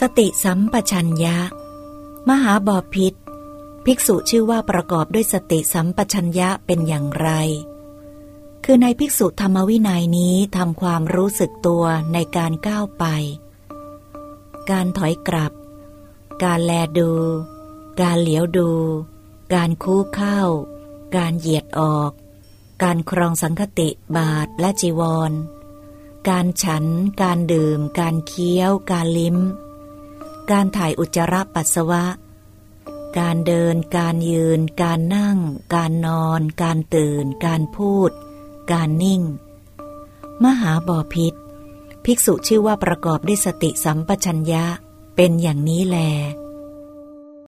สติสัมปชัญญะ มหาบอพิษ ภิกษุชื่อว่าประกอบด้วยสติสัมปชัญญะเป็นอย่างไร คือในภิกษุธรรมวินัยนี้ทำความรู้สึกตัวในการก้าวไป การถอยกลับ การแลดู การเหลียวดู การคู่เข้า การเหยียดออก การครองสังคติบาทและจีวร การฉัน การดื่ม การเคี้ยว การลิ้ม การถ่ายอุจจาระปัสสาวะ การเดิน การยืน การนั่ง การนอน การตื่น การพูด การนิ่ง มหาบอพิษ ภิกษุชื่อว่าประกอบด้วยสติสัมปชัญญะ เป็นอย่างนี้แล